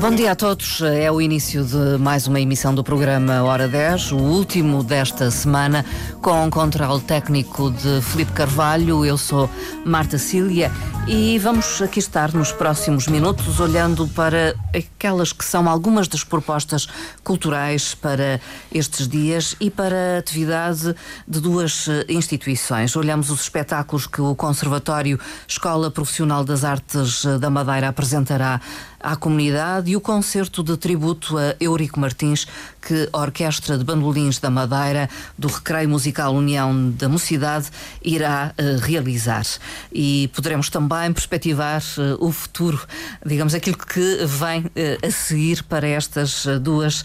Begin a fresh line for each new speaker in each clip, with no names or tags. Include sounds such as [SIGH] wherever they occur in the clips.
Bom dia a todos. É o início de mais uma emissão do programa Hora 10, o último desta semana, com o controle técnico de Felipe Carvalho. Eu sou Marta Cília e vamos aqui estar nos próximos minutos olhando para aquelas que são algumas das propostas culturais para estes dias e para a atividade de duas instituições. Olhamos os espetáculos que o Conservatório Escola Profissional das Artes da Madeira apresentará à comunidade e o concerto de tributo a Eurico Martins, que a Orquestra de Bandolins da Madeira, do Recreio Musical União da Mocidade, irá uh, realizar. E poderemos também perspectivar uh, o futuro, digamos, aquilo que vem uh, a seguir para estas duas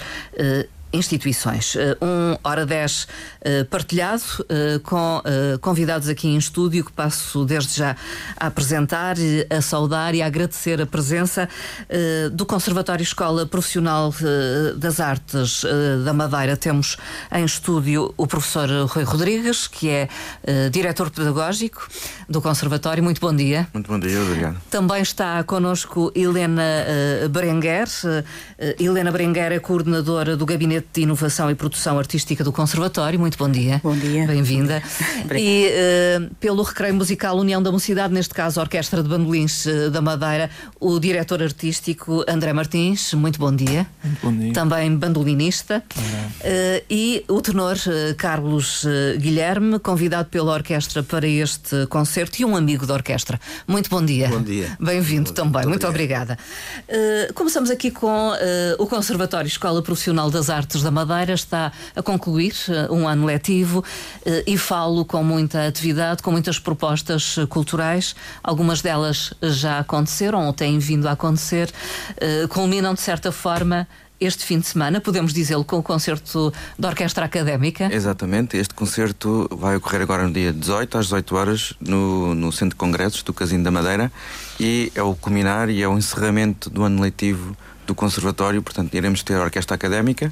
instituições. Eh, um Hora 10 eh, partilhado eh, com convidados aqui em estúdio que passo desde já a apresentar, a saudar e a agradecer a presença do Conservatório Escola Profissional das Artes da Madeira. Temos em estúdio o professor Rui Rodrigues, que é diretor pedagógico do Conservatório. Muito bom dia.
Muito bom dia, obrigado.
Também está connosco Helena Berenguer. Helena Berenguer é coordenadora do Gabinete de Inovação e Produção Artística do Conservatório. Muito bom dia.
Bom dia.
Bem-vinda. e uh, pelo Recreio Musical União da Mocidade, neste caso a Orquestra de Bandolins uh, da Madeira, o diretor artístico André Martins. Muito bom dia.
Muito bom dia.
Também bandolinista. Uh, e o tenor Carlos Guilherme, convidado pela orquestra para este concerto e um amigo da orquestra. Muito bom dia.
Bom dia.
Bem-vindo também. Muito, Muito obrigada. começamos aqui com o Conservatório Escola Profissional das Artes Artes da Madeira está a concluir uh, um ano letivo uh, e falo com muita atividade, com muitas propostas uh, culturais. Algumas delas já aconteceram ou têm vindo a acontecer, culminam de certa forma este fim de semana, podemos dizê-lo, com o concerto da Orquestra Académica.
Exatamente, este concerto vai ocorrer agora no dia 18, às 18 horas, no, no Centro de Congressos do Casino da Madeira, e é o culminar e é o encerramento do ano letivo do Conservatório, portanto, iremos ter a Orquestra Académica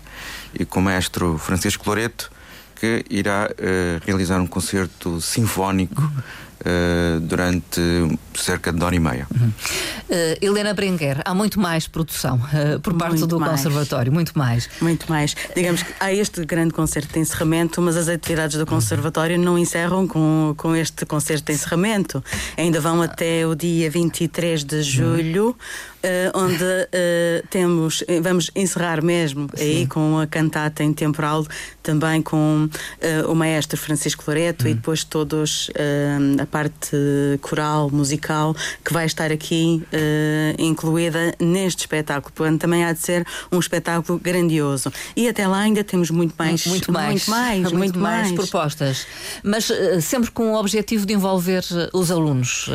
e com o maestro Francisco Loreto, que irá uh, realizar um concerto sinfónico uh, durante cerca de hora e meia.
Uhum. Uh, Helena Brenguer, há muito mais produção por parte muito do mais. Conservatório, muito mais.
Muito mais. Digamos que há este grande concerto de encerramento, mas as atividades do Conservatório não encerram com, com este concerto de encerramento. Ainda vão até o dia 23 de julho. Uhum uh, onde uh, temos, eh, vamos encerrar mesmo Sim. aí com a cantata em temporal, também com o maestro Francisco Loreto hum. e depois todos a parte coral, musical, que vai estar aqui incluída neste espetáculo. Portanto, também há de ser um espetáculo grandioso. E até lá ainda temos muito mais,
muito mais,
muito mais, [LAUGHS]
muito,
muito
mais, mais propostas. Mas sempre com o objetivo de envolver os alunos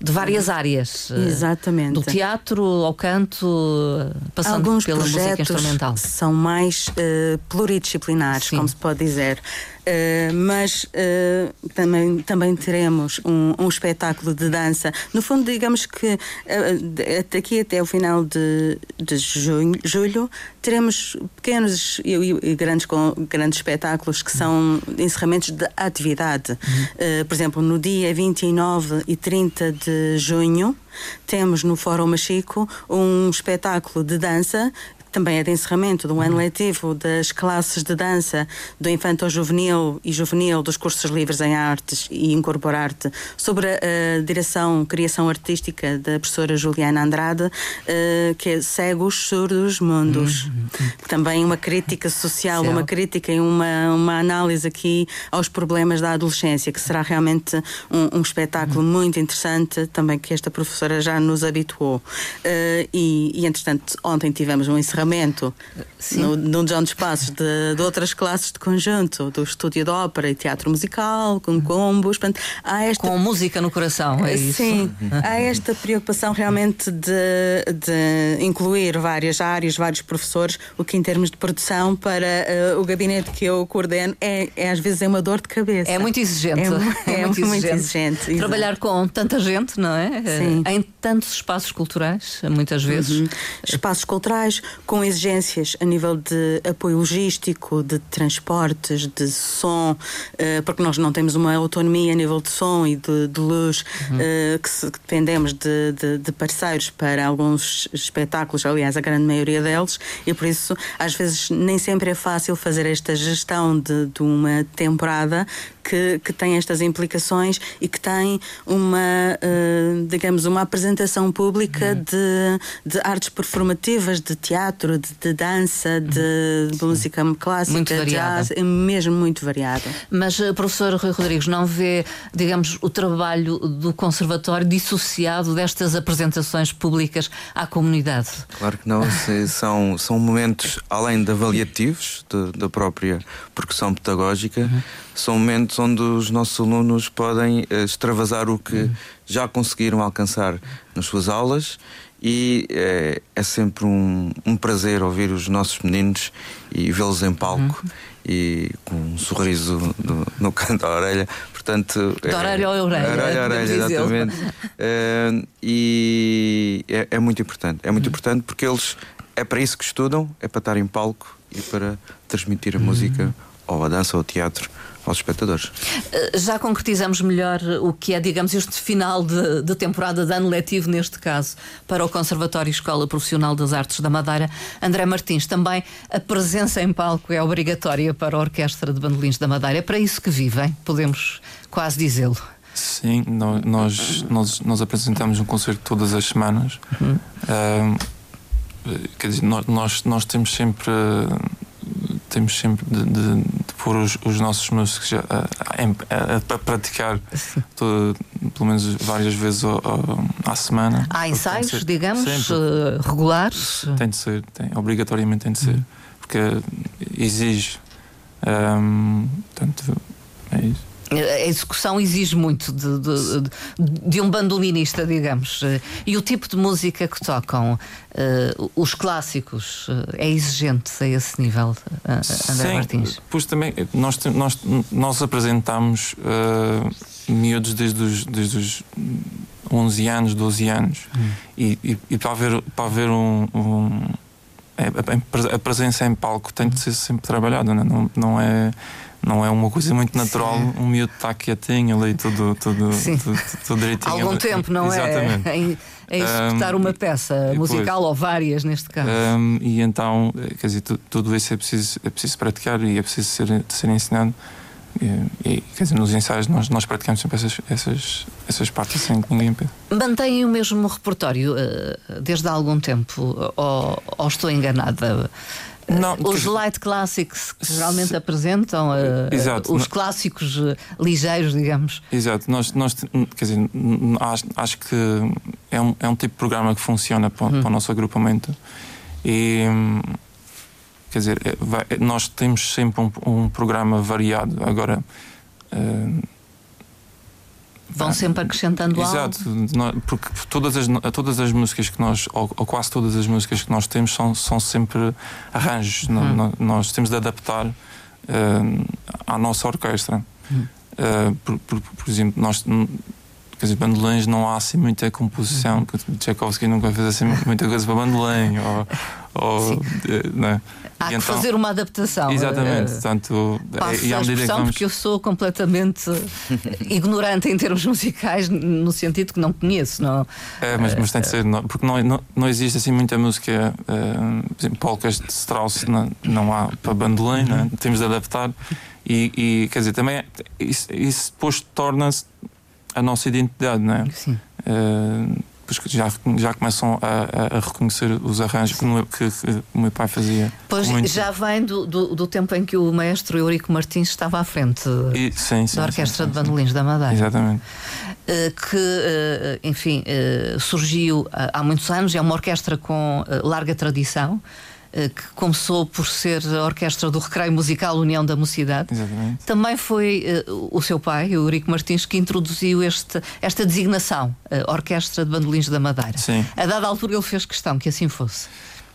de várias áreas.
Exatamente.
Do teatro ao canto, passando
Alguns
pela música instrumental?
São mais uh, pluridisciplinares, Sim. como se pode dizer. Uh, mas uh, também, também teremos um, um, espetáculo de dança. No fundo, digamos que uh, daqui até o final de, de junho, julho teremos pequenos e, e, grandes, grandes espetáculos que são encerramentos de atividade. Uhum. por exemplo, no dia 29 e 30 de junho temos no Fórum Machico um espetáculo de dança também é de encerramento do ano letivo das classes de dança do infanto juvenil e juvenil dos cursos livres em artes e incorporarte sobre a, a direção, criação artística da professora Juliana Andrade, uh, que é Cegos, Surdos, Mundos. Uhum. Também uma crítica social, uma crítica e uma, uma análise aqui aos problemas da adolescência, que será realmente um, um espetáculo uhum. muito interessante, também que esta professora já nos habituou. Uh, e, e, entretanto, ontem tivemos um encerramento encerramento no, num dos espaços de, de, outras classes de conjunto, do estúdio de ópera e teatro musical, com combos. Portanto,
há esta... Com música no coração, é isso?
Sim, há esta preocupação realmente de, de incluir várias áreas, vários professores, o que em termos de produção para uh, o gabinete que eu coordeno é, é, às vezes é uma dor de cabeça.
É muito exigente.
É, [LAUGHS] é, é muito, muito, exigente.
Trabalhar com tanta gente, não é?
Sim.
Em tantos espaços culturais, muitas vezes. Uhum.
Espaços culturais, com exigências a nível de apoio logístico, de transportes, de som, uh, porque nós não temos uma autonomia a nível de som e de, de luz, uhum. uh, que, se, que, dependemos de, de, de, parceiros para alguns espetáculos, aliás, a grande maioria deles, e por isso às vezes nem sempre é fácil fazer esta gestão de, de uma temporada que, que tem estas implicações e que tem uma, uh, digamos, uma apresentação pública uhum. de, de artes performativas, de teatro, de, de dança, de, de música clássica, jazz, é mesmo muito variado.
Mas, uh, professor Rui Rodrigues, não vê, digamos, o trabalho do conservatório dissociado destas apresentações públicas à comunidade?
Claro que não, [LAUGHS] são, são momentos além de avaliativos da própria percussão pedagógica, uhum. São momentos onde os nossos alunos podem uh, extravasar o que uhum. já conseguiram alcançar nas suas aulas e é, é sempre um, um, prazer ouvir os nossos meninos e vê-los em palco uhum. e com um sorriso do, no canto da orelha. Portanto,
da é, orelha a orelha.
Orelha a orelha, exatamente. uh, [LAUGHS] e é, é, muito importante. É muito uhum. importante porque eles é para isso que estudam, é para estar em palco e para transmitir a uhum. música ou a dança ou o teatro aos espectadores.
Eh, já concretizamos melhor o que é, digamos, este final de, de, temporada de ano letivo, neste caso, para o Conservatório Escola Profissional das Artes da Madeira. André Martins, também a presença em palco é obrigatória para a Orquestra de Bandolins da Madeira. É para isso que vivem, podemos quase dizê-lo.
Sim, nós, nós, nós apresentamos um concerto todas as semanas. Uhum. Uh, quer dizer, nós, nós temos sempre temos sempre de, de, de pôr os, os, nossos músicos a, a, a, a praticar todo, pelo menos várias vezes ao, ao, à semana.
Há ensaios, ser, digamos, uh, regulares?
Tem de ser, tem, obrigatoriamente tem de ser, porque exige. Um, portanto, é isso.
A execução exige muito de, de, de, um bandolinista, digamos. E o tipo de música que tocam, uh, os clássicos, uh, é exigente a esse nível, uh, André Sim, Martins?
Pois também, nós, nós, nós apresentamos uh, miúdos desde os, desde os 11 anos, 12 anos. Hum. E, e, e, para haver, para haver um, um a, a, presença em palco tem de ser sempre trabalhada, não, é? não, não é não é uma coisa muito natural Sim. um miúdo estar quietinho ali, tudo, tudo, tudo, tudo direitinho.
Algum tempo, não é? Exatamente. é? [LAUGHS] Em, em executar um, uma peça musical ou várias, neste caso.
Um, e então, quer dizer, tudo isso é preciso, é preciso praticar e é preciso ser, ser ensinado. E, e, quer dizer, nos ensaios nós, nós praticamos sempre essas, essas, essas partes sem que ninguém impede.
Mantém o mesmo repertório uh, desde há algum tempo, ou, ou estou enganada? Não, os que... light classics que geralmente apresentam, uh, Exato, os não... clássicos uh, ligeiros, digamos.
Exato, nós, nós quer dizer, acho, acho que é um, é um tipo de programa que funciona para, hum. para o nosso agrupamento e quer dizer, é, vai, nós temos sempre um, um programa variado. Agora.
Vão sempre acrescentando
Exato, algo. porque todas as, todas as músicas que nós, ou, ou, quase todas as músicas que nós temos, são, são sempre arranjos. Hum. nós temos de adaptar uh, à nossa orquestra. Hum. Uh, por, por, por, exemplo, nós. Quer dizer, bandolões não há assim muita composição. Hum. Tchaikovsky nunca fez assim muita coisa para bandolim. Ou, ou,
né? Há que então, fazer uma adaptação.
Exatamente. Portanto,
Passo e à medida que vamos... porque eu sou completamente [LAUGHS] ignorante em termos musicais, no sentido que não conheço. Não,
é, mas, mas tem de ser, não, porque não, não, não existe assim muita música, uh, por exemplo, polcas de Strauss não, não há para bandolim, né? uhum. temos de adaptar. E, e, quer dizer, também é, isso, isso depois torna-se a nossa identidade, não é? Sim. Uh, que já, já começam a, a, reconhecer os arranjos que, que, que, o meu pai fazia.
Pois já vem do, do, do, tempo em que o maestro Eurico Martins estava à frente e, sim, sim, da Orquestra sim, de Bandolins da Madeira.
Exatamente.
Uh, que, uh, enfim, uh, surgiu há muitos anos, é uma orquestra com larga tradição. Eh, que começou por ser a Orquestra do Recreio Musical União da Mocidade.
Exatamente.
Também foi uh, o seu pai, o Eurico Martins, que introduziu este, esta designação, uh, Orquestra de Bandolins da Madeira.
Sim.
A dada altura ele fez questão que assim fosse.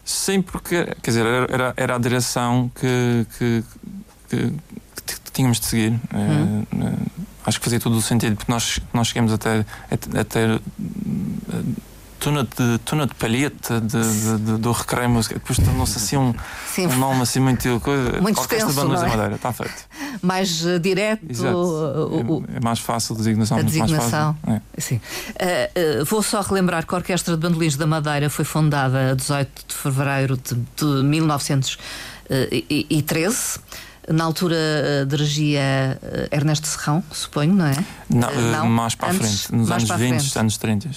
Sim, porque quer dizer, era, era a direção que, que, que, que tínhamos de seguir. Hum. Uh, acho que fazia todo o sentido, porque nós, nós chegamos a ter, a, a ter tuna de, tuna de palheta de, de, de, do recreio música. Depois tornou-se assim um, um nome assim muito. Coisa,
muito
Orquestra
extenso,
de
Bandas
é? da Madeira, está feito.
Mais uh, direto.
Uh, é, é, mais fácil a designação.
A
designação.
É. Sim. Uh, vou só relembrar que a Orquestra de Bandolins da Madeira foi fundada a 18 de fevereiro de, de 1913. Na altura uh, dirigia uh, Ernesto Serrão, suponho, não é?
Não, uh, não? mais para a frente, nos anos 20, anos 30.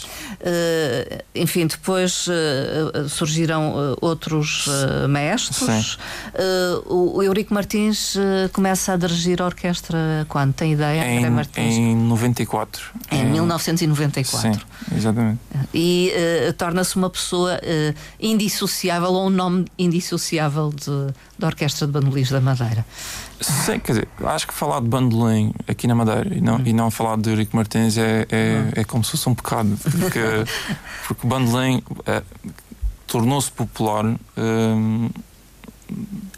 enfim, depois surgiram outros maestros. O, o, Eurico Martins começa a dirigir a orquestra quando? Tem ideia?
Em, em 94.
Em, em 1994.
Sim, exatamente.
E torna-se uma pessoa indissociável, ou um nome indissociável de, da Orquestra de Bandolins da Madeira.
Sim, quer dizer, acho que falar de bandolim aqui na Madeira e não, hum. e não falar de Eurico Martins é, é, hum. é como se fosse um pecado, porque, [LAUGHS] porque o bandolim é, tornou-se popular. Hum,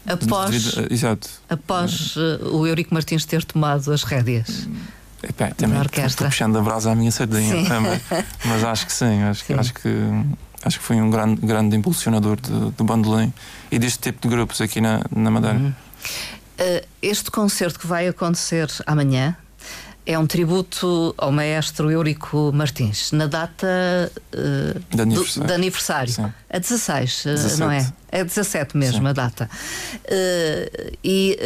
após,
devido, exato.
após uh, o Eurico Martins ter tomado as rédeas.
Epá, também estou puxando a brasa à minha sardinha também, mas acho que sim, acho, sim. acho que acho que foi um grande, grande impulsionador do bandolim e deste tipo de grupos aqui na, na Madeira. Uhum.
Uh, este concerto que vai acontecer amanhã é um tributo ao maestro Eurico Martins, na data uh,
de aniversário,
do, de aniversário. a 16, uh, não é? É 17 mesmo Sim. a data. e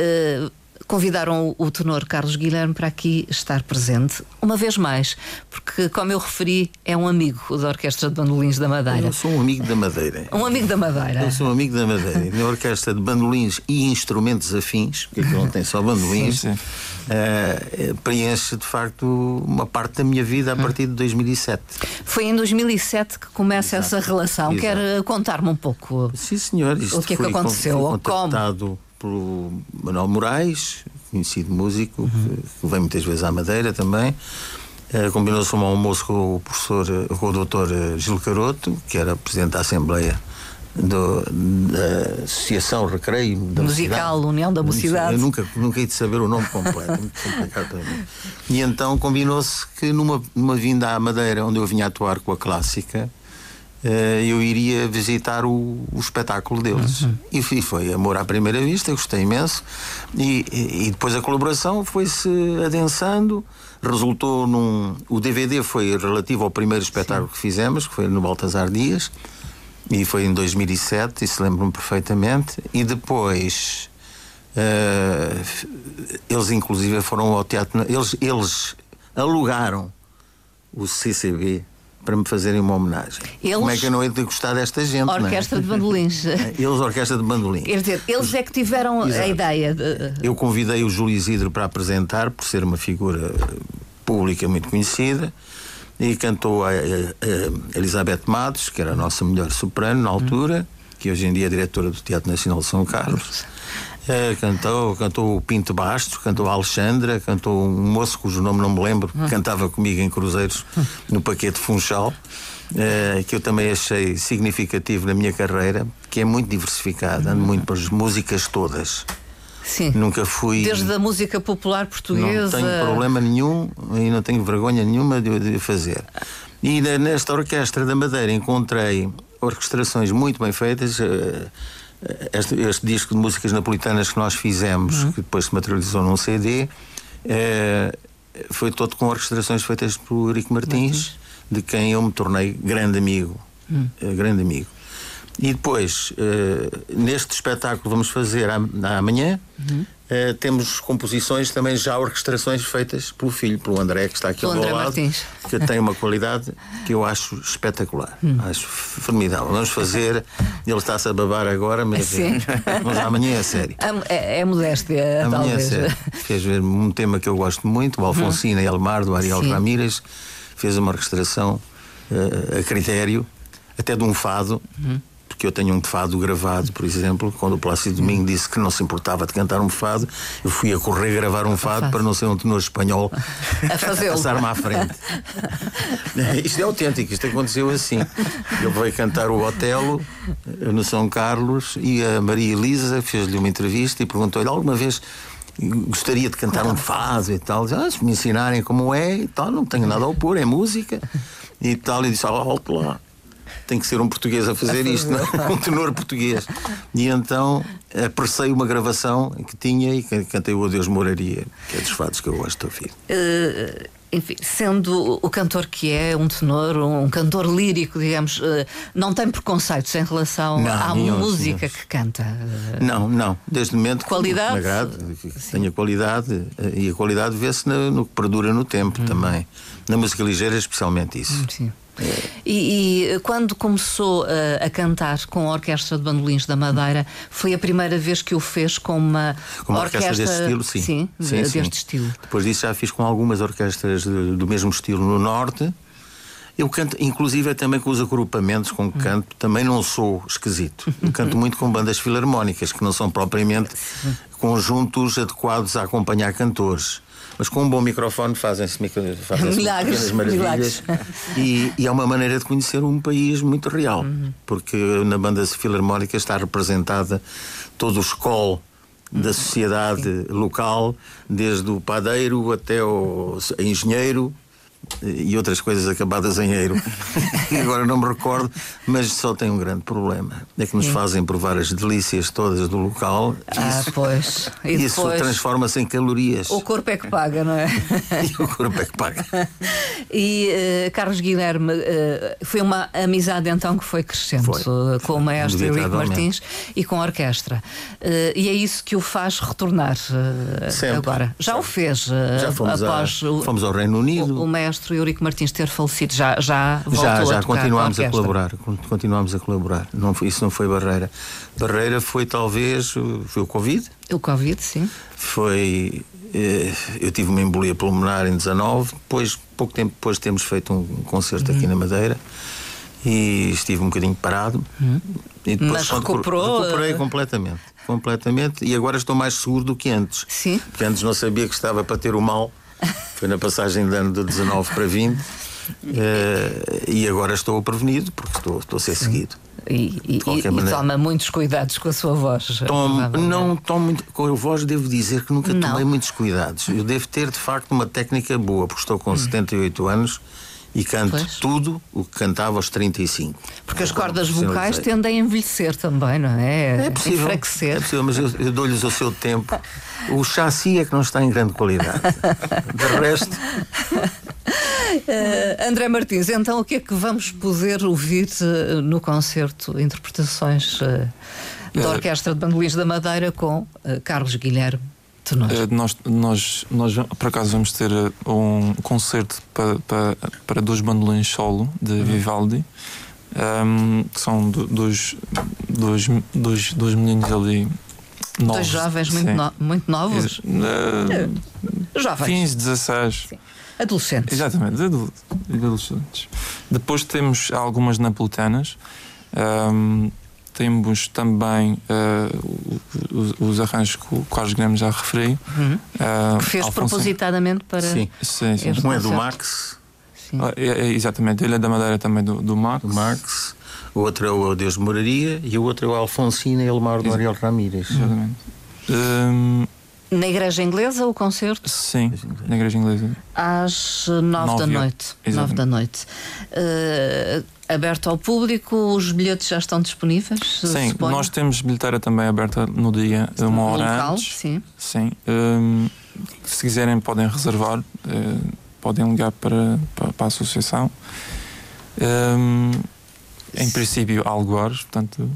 convidaram o tenor Carlos Guilherme para aqui estar presente, uma vez mais, porque, como eu referi, é um amigo da Orquestra de Bandolins da Madeira.
Eu sou um amigo da Madeira. [LAUGHS]
Um amigo da Madeira.
Eu sou um amigo da Madeira. Na Orquestra de Bandolins e Instrumentos Afins, porque aqui não tem só bandolins, sim, sim. Uh, preenche de facto uma parte da minha vida a partir de 2007.
Foi em 2007 que começa Exato. essa relação. Exato. Quer contar-me um pouco?
Sim, senhor.
Isto o que é que aconteceu? Ou
como? Pelo Manuel Moraes, conhecido músico, uhum. que, vem muitas vezes à Madeira também. Uh, Combinou-se um almoço com o professor, com o doutor eh, Gil Caroto, que era presidente da Assembleia do, da Associação Recreio da
Musical
Mocidade.
União da Mocidade.
Eu nunca, nunca hei de saber o nome completo, muito complicado para mim. E então combinou-se que numa, numa vinda à Madeira, onde eu vinha atuar com a clássica, eu iria visitar o, o espetáculo deles. Uhum. E foi amor à primeira vista, gostei imenso. E, e, depois a colaboração foi-se adensando, resultou num. O DVD foi relativo ao primeiro espetáculo Sim. que fizemos, que foi no Baltasar Dias, e foi em 2007, isso lembro-me perfeitamente. E depois. Uh, eles inclusive foram ao teatro eles, eles alugaram o CCB para me fazerem uma homenagem. Eles, Como é que eu não ia ter gostado desta gente?
Orquestra
é?
de bandolins. [LAUGHS]
Eles, Orquestra de bandolins.
Quer dizer, eles é que tiveram Exato. a ideia. De...
Eu convidei o Júlio Isidro para apresentar, por ser uma figura pública muito conhecida, e cantou a, a, a Elizabeth Matos, que era a nossa melhor soprano na altura, hum. que hoje em dia é diretora do Teatro Nacional de São Carlos. É, cantou, cantou o Pinto Bastos, cantou a Alexandra, cantou um moço cujo nome não me lembro, que cantava comigo em Cruzeiros no Paquete Funchal, é, que eu também achei significativo na minha carreira, que é muito diversificada, ando muito para as músicas todas.
Sim.
Nunca fui.
Desde a música popular portuguesa.
Não tenho problema nenhum e não tenho vergonha nenhuma de, de fazer. E nesta Orquestra da Madeira encontrei orquestrações muito bem feitas. Uh, este, este, disco de músicas napolitanas que nós fizemos, uhum. que depois se materializou num CD, é, foi todo com orquestrações feitas por Eurico Martins, de quem eu me tornei grande amigo. Uhum. Grande amigo. E depois, uh, neste espetáculo vamos fazer amanhã, uhum. uh, temos composições também já orquestrações feitas pelo filho, pelo André, que está aqui ao meu lado, Martins. que tem uma qualidade que eu acho espetacular, hum. acho formidável. Vamos fazer, ele está-se a babar agora, mas, Sim. mas amanhã é sério.
É, é modéstia,
amanhã
talvez.
é sério. Queres ver um tema que eu gosto muito, o Alfonsina hum. e Elmar, do Ariel Sim. Ramírez, fez uma orquestração uh, a critério, até de um fado. Hum porque eu tenho um fado gravado, por exemplo, quando o Plácido Domingo disse que não se importava de cantar um fado, eu fui a correr gravar um fado para não ser um tenor espanhol
a, [LAUGHS] a
passar-me à frente. [LAUGHS] isto é autêntico, isto aconteceu assim. Ele veio cantar o Otelo no São Carlos e a Maria Elisa fez-lhe uma entrevista e perguntou-lhe alguma vez gostaria de cantar um fado e tal. Ah, se me ensinarem como é e tal, não tenho nada a opor, é música e tal. E disse: ah, volto lá. Tem que ser um português a fazer isto, não? É? um tenor português. E então apressei uma gravação que tinha e cantei o Adeus Moraria, que é dos fatos que eu gosto de ouvir.
Uh, enfim, sendo o cantor que é, um tenor, um cantor lírico, digamos, uh, não tem preconceitos em relação não, à música que canta?
Uh, não, não. Desde o momento
qualidade,
que me agrade, que tenha qualidade e a qualidade vê-se no, no, que perdura no tempo hum. também. Na música ligeira, especialmente isso.
Sim. E, e, quando começou a, a, cantar com a Orquestra de Bandolins da Madeira, foi a primeira vez que o fez com uma,
com uma orquestra, orquestra deste estilo, sim.
Sim, sim deste sim. estilo.
Depois disso já fiz com algumas orquestras de, do mesmo estilo no Norte. Eu canto, inclusive é também com os agrupamentos com que canto, também não sou esquisito. Eu canto muito com bandas filarmónicas, que não são propriamente conjuntos adequados a acompanhar cantores mas com um bom microfone fazem-se fazem [LAUGHS] pequenas maravilhas. E, e, é uma maneira de conhecer um país muito real, uhum. porque na banda filarmónica está representada todo o escol da uhum. sociedade Sim. local, desde o padeiro até o engenheiro, e outras coisas acabadas em eiro. [LAUGHS] Agora não me recordo, mas só tem um grande problema. É que nos fazem provar as delícias todas do local.
Ah,
isso,
pois. [LAUGHS]
E isso transforma-se em calorias.
O corpo é que paga, não é? [LAUGHS]
e o corpo é que paga.
e uh, Carlos Guilherme, uh, foi uma amizade então que foi crescendo foi. Uh, com o maestro Eurico Martins e com a orquestra. e é isso que o faz retornar agora. Já Sempre. o fez
Já fomos,
após
a, o, fomos ao Reino Unido.
O, o maestro Eurico Martins ter falecido, já, já voltou
Já, já
a
continuámos
a,
a, colaborar. Continuámos a colaborar. Não, isso não foi barreira. Barreira foi talvez foi o Covid.
O Covid, sim.
Foi. Eh, eu tive uma embolia pulmonar em 19, depois, pouco tempo depois temos feito um concerto uhum. aqui na Madeira e estive um bocadinho parado.
Uhum. E depois, Mas recuperou?
Recuperei eh, completamente. Completamente. E agora estou mais seguro do que antes.
Sim.
Porque antes não sabia que estava para ter o mal. Foi na passagem de ano de 19 para 20. Uh, eh, e agora estou prevenido porque estou, estou a ser Sim. seguido.
E, e, e toma muitos cuidados com a sua voz.
Tomo, não tomo muito. Com a voz, devo dizer que nunca não. tomei muitos cuidados. Eu devo ter, de facto, uma técnica boa, porque estou com hum. 78 anos e canto pois. tudo o que cantava aos 35.
Porque as cordas vocais tendem a envelhecer também, não é?
É possível. Enfraquecer. É possível, mas eu, eu dou-lhes o seu tempo. O chassi é que não está em grande qualidade. De resto.
Uh, André Martins, então o que é que vamos poder ouvir uh, no concerto Interpretações uh, da Orquestra de Bandolins da Madeira com Carlos Guilherme?
Nós, nós, nós, por acaso, vamos ter um concerto para, para, para dois bandolins solo de uhum. Vivaldi, um, que são dois, dois, dois, dois meninos ali
novos. Dois jovens muito, no, muito novos? Uh, jovens.
15, 16. Sim.
Adolescentes.
Exatamente, adolescentes. Depois temos algumas napolitanas. Um, temos também uh, os, os, arranjos que o Carlos Guilherme já referiu.
Uhum. Uh, que fez Alfonso... propositadamente para.
Sim, sim, sim. Um é do Max.
Sim. Ah, é, é, exatamente, ele é da Madeira também do, do Max.
Do Max. O outro é o Deus de Moraria e o outro é o Alfonsina e Elmar do Ariel Ramírez.
Exatamente. Uhum.
Na igreja inglesa o concerto?
Sim, na igreja inglesa.
Às nove, da noite. Nove da noite. Uh, aberto ao público, os bilhetes já estão disponíveis?
Sim, suponho? nós temos bilheteira também aberta no dia, uma hora local, antes.
Sim.
sim. Um, se quiserem podem reservar, uh, podem ligar para, para, para a associação. Um, em princípio, Algures, portanto,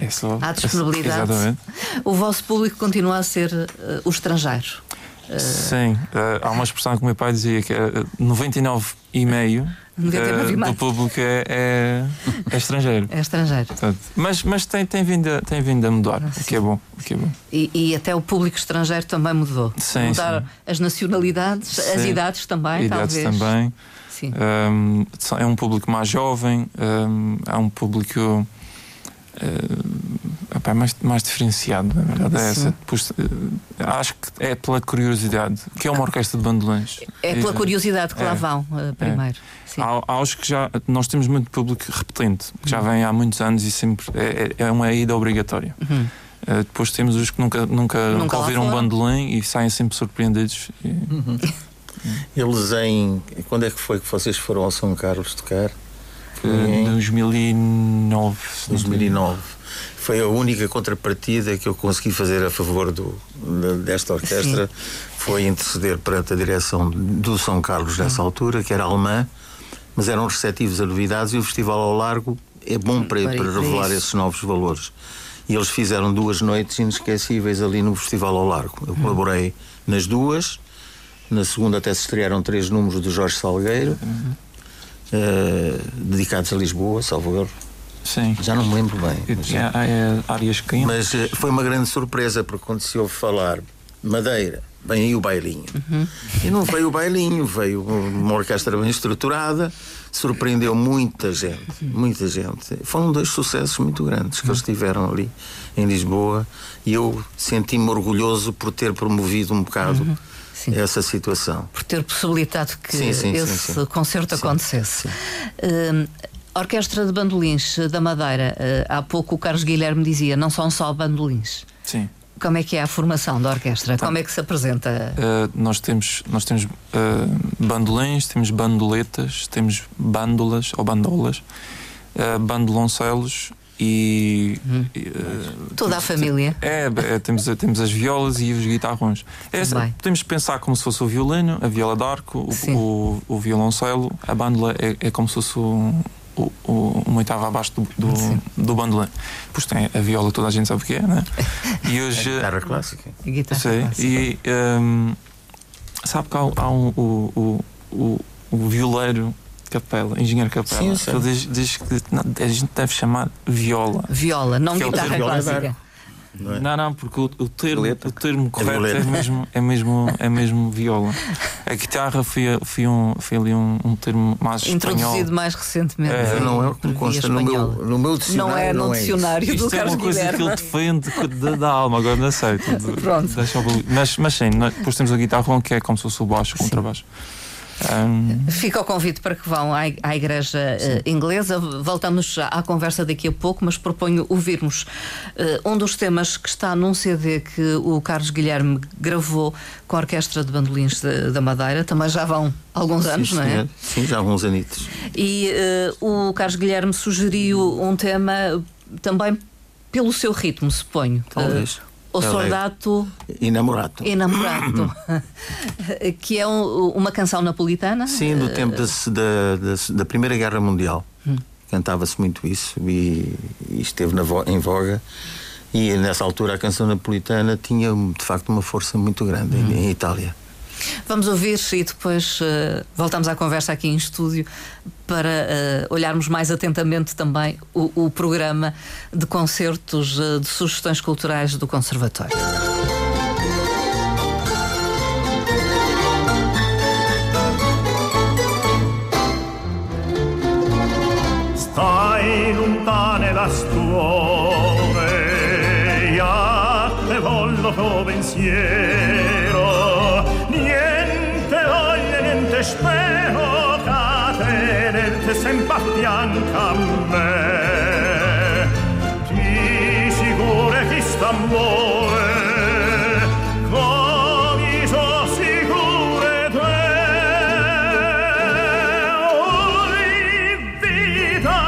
é só.
Há disponibilidade.
Exatamente.
O vosso público continua a ser uh, o estrangeiro.
Uh... Sim, uh, há uma expressão que o meu pai dizia que é 99,5% uh, do público é, é, é, estrangeiro.
É estrangeiro.
Portanto, mas mas tem, tem, vindo a, tem vindo a mudar, ah, o que é bom. O que é bom.
E, e até o público estrangeiro também mudou.
Sim,
Mudaram
sim.
as nacionalidades, sim. as idades também,
idades
talvez.
também. Sim. Um, é um público mais jovem, um, é um público uh, mais, mais diferenciado, na verdade é essa. Depois, uh, acho que é pela curiosidade, que é uma orquestra de bandolões.
É pela curiosidade que é, lá vão uh, primeiro.
É. Há, há os que já. Nós temos muito público repetente, que já vem há muitos anos e sempre é, é, é uma ida obrigatória.
Uhum.
Uh, depois temos os que nunca, nunca, nunca, nunca ouviram um bandolim e saem sempre surpreendidos. E...
Uhum. Eles em. Quando é que foi que vocês foram ao São Carlos tocar?
que em 2009.
2009. Foi a única contrapartida que eu consegui fazer a favor do, desta orquestra. Sim. Foi interceder perante a direção do São Carlos nessa altura, que era alemã, mas eram receptivos a novidades e o Festival ao Largo é bom para, para, para revelar esses novos valores. E eles fizeram duas noites inesquecíveis ali no Festival ao Largo. Eu colaborei nas duas. Na segunda até se estrearam três números do Jorge Salgueiro, uhum. uh, dedicados a Lisboa, salvo erro.
Sim.
Já não me lembro bem.
Mas, é, é, áreas que
Mas uh, foi uma grande surpresa, porque quando se ouve falar Madeira, vem aí o bailinho. Uhum. E não veio o bailinho, veio uma orquestra bem estruturada, surpreendeu muita gente, muita gente. Foram dois sucessos muito grandes que eles tiveram ali em Lisboa e eu senti-me orgulhoso por ter promovido um bocado uhum. Essa situação.
Por ter possibilitado que sim, sim, esse sim, concerto acontecesse. Uh, Orquestra de Bandolins da Madeira, uh, há pouco o Carlos Guilherme dizia, não são só bandolins.
Sim.
Como é que é a formação da orquestra? Então, Como é que se apresenta?
Uh, nós temos, nós temos uh, bandolins, temos bandoletas, temos bandolas ou bandolas, uh, bandoloncelos e. Hum.
Uh, Toda a família.
É, é, temos, temos as violas e os guitarrões. É, podemos pensar como se fosse o violino, a viola d'arco, o, o, o, violoncelo, a bandola é, é como se fosse um, o, o, uma oitava abaixo do, do, do bandolim. Depois tem a viola, toda a gente sabe o que é, né?
E [LAUGHS] hoje. A guitarra clássica.
A guitarra sei, clássica.
E um, sabe que há, há um, o, o, o, o violeiro Capela, engenheiro Capela. Sim, ele diz, diz que não, a gente deve chamar viola.
Viola, não guitarra é clássica.
Não, é? não, não, porque o, o termo, o termo correto é, é, mesmo, é, mesmo, é mesmo viola. A guitarra foi, foi, um, foi ali um, um termo mais
Introduzido
espanhol.
mais recentemente.
É, não é o que consta no meu, no meu dicionário.
Não é no não é dicionário
é
do
Isto
Carlos
é uma coisa
Guilherme.
que ele defende da, da alma, agora não sei. [LAUGHS] Pronto. Mas, mas sim, depois temos a guitarra que é como se fosse o baixo, o contrabaixo.
Um... Fica o convite para que vão à, à Igreja uh, Inglesa. Voltamos à conversa daqui a pouco, mas proponho ouvirmos uh, um dos temas que está num CD que o Carlos Guilherme gravou com a Orquestra de Bandolins da Madeira. Também já vão alguns
sim,
anos,
sim,
não é?
Sim, já há alguns anitos.
E uh, o Carlos Guilherme sugeriu um tema também pelo seu ritmo, suponho.
Talvez.
O Soldato
Inamorato.
Inamorato. [COUGHS] que é um, uma canção napolitana.
Sim, do tempo da, da, da Primeira Guerra Mundial. Hum. Cantava-se muito isso e, e esteve na, em voga. E nessa altura a canção napolitana tinha de facto uma força muito grande hum. em, em Itália.
Vamos ouvir e depois uh, voltamos à conversa aqui em estúdio para uh, olharmos mais atentamente também o, o programa de concertos uh, de sugestões culturais do Conservatório.
Lontane da stuore, te vollo catenente sempre a fianco a me. Ti sicure chi sta amore, come so sicure te. Oi vita,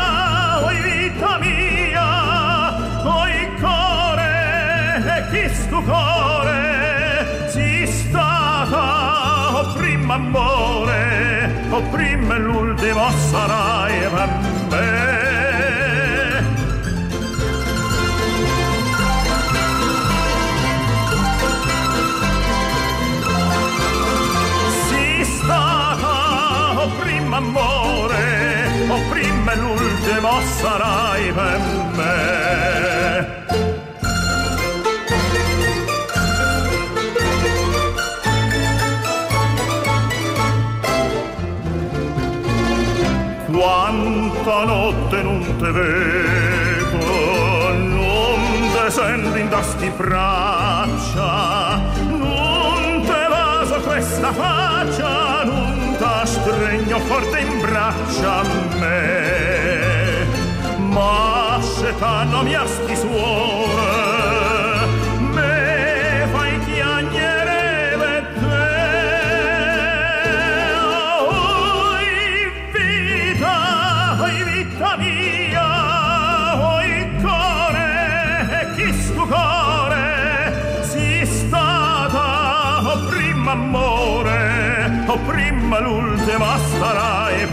oi vita mia, oi core, e chi stu core, si stata, o prima amore, o prima e l'ultimo sarai forte in braccia a me. Ma se t'hanno mi asti ma l'ultima sarai